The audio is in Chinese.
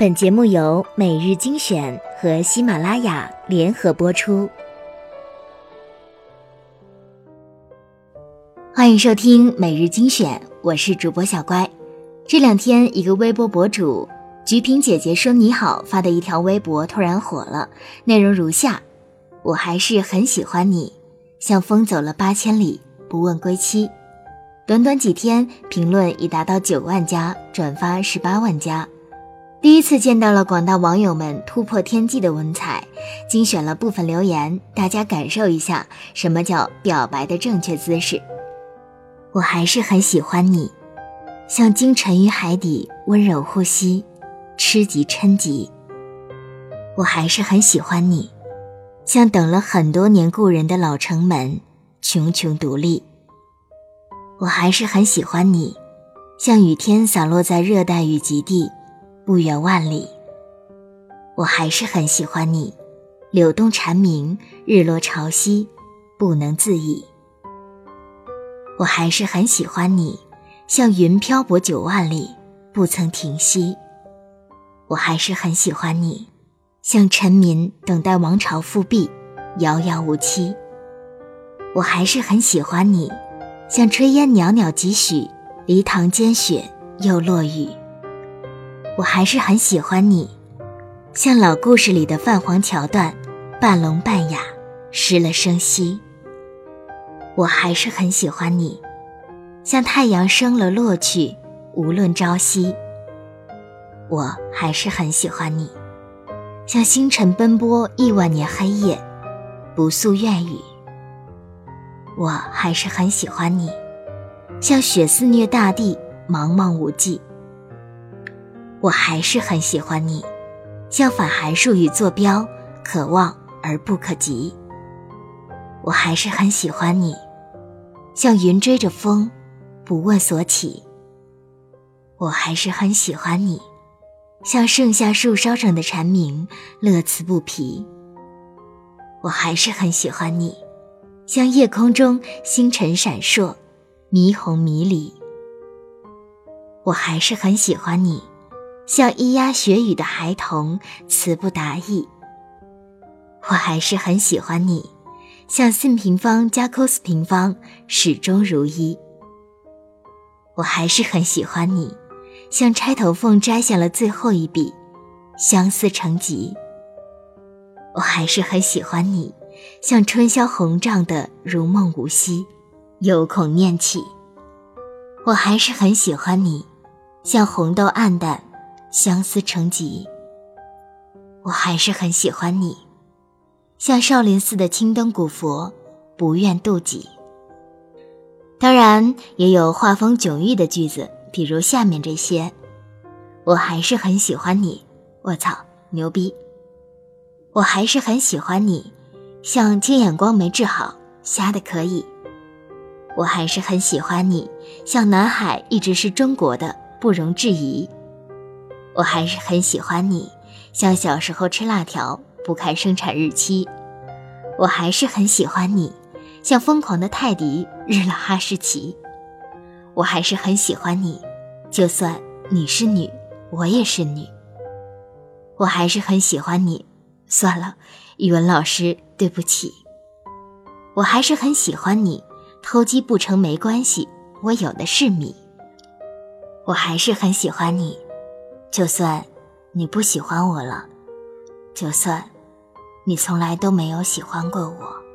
本节目由每日精选和喜马拉雅联合播出，欢迎收听每日精选，我是主播小乖。这两天，一个微博博主“菊萍姐姐说你好”发的一条微博突然火了，内容如下：我还是很喜欢你，像风走了八千里，不问归期。短短几天，评论已达到九万加，转发十八万加。第一次见到了广大网友们突破天际的文采，精选了部分留言，大家感受一下什么叫表白的正确姿势。我还是很喜欢你，像鲸沉于海底，温柔呼吸，吃极嗔极。我还是很喜欢你，像等了很多年故人的老城门，茕茕独立。我还是很喜欢你，像雨天洒落在热带雨极地。不远万里，我还是很喜欢你。柳动蝉鸣，日落潮汐，不能自已。我还是很喜欢你，像云漂泊九万里，不曾停息。我还是很喜欢你，像臣民等待王朝复辟，遥遥无期。我还是很喜欢你，像炊烟袅袅几许，梨塘间雪又落雨。我还是很喜欢你，像老故事里的泛黄桥段，半聋半哑，失了声息。我还是很喜欢你，像太阳升了落去，无论朝夕。我还是很喜欢你，像星辰奔波亿万年黑夜，不诉怨语。我还是很喜欢你，像雪肆虐大地，茫茫无际。我还是很喜欢你，像反函数与坐标，可望而不可及。我还是很喜欢你，像云追着风，不问所起。我还是很喜欢你，像盛夏树梢上的蝉鸣，乐此不疲。我还是很喜欢你，像夜空中星辰闪烁，迷红迷离。我还是很喜欢你。像咿呀学语的孩童，词不达意。我还是很喜欢你，像 sin 平方加 cos 平方，始终如一。我还是很喜欢你，像钗头凤摘下了最后一笔，相思成疾。我还是很喜欢你，像春宵红帐的如梦无息，有恐念起。我还是很喜欢你，像红豆暗淡。相思成疾，我还是很喜欢你，像少林寺的青灯古佛，不愿妒忌。当然，也有画风迥异的句子，比如下面这些：我还是很喜欢你，我操，牛逼！我还是很喜欢你，像金眼光没治好，瞎的可以。我还是很喜欢你，像南海一直是中国的，不容置疑。我还是很喜欢你，像小时候吃辣条不看生产日期。我还是很喜欢你，像疯狂的泰迪日了哈士奇。我还是很喜欢你，就算你是女，我也是女。我还是很喜欢你，算了，语文老师对不起。我还是很喜欢你，偷鸡不成没关系，我有的是米。我还是很喜欢你。就算你不喜欢我了，就算你从来都没有喜欢过我。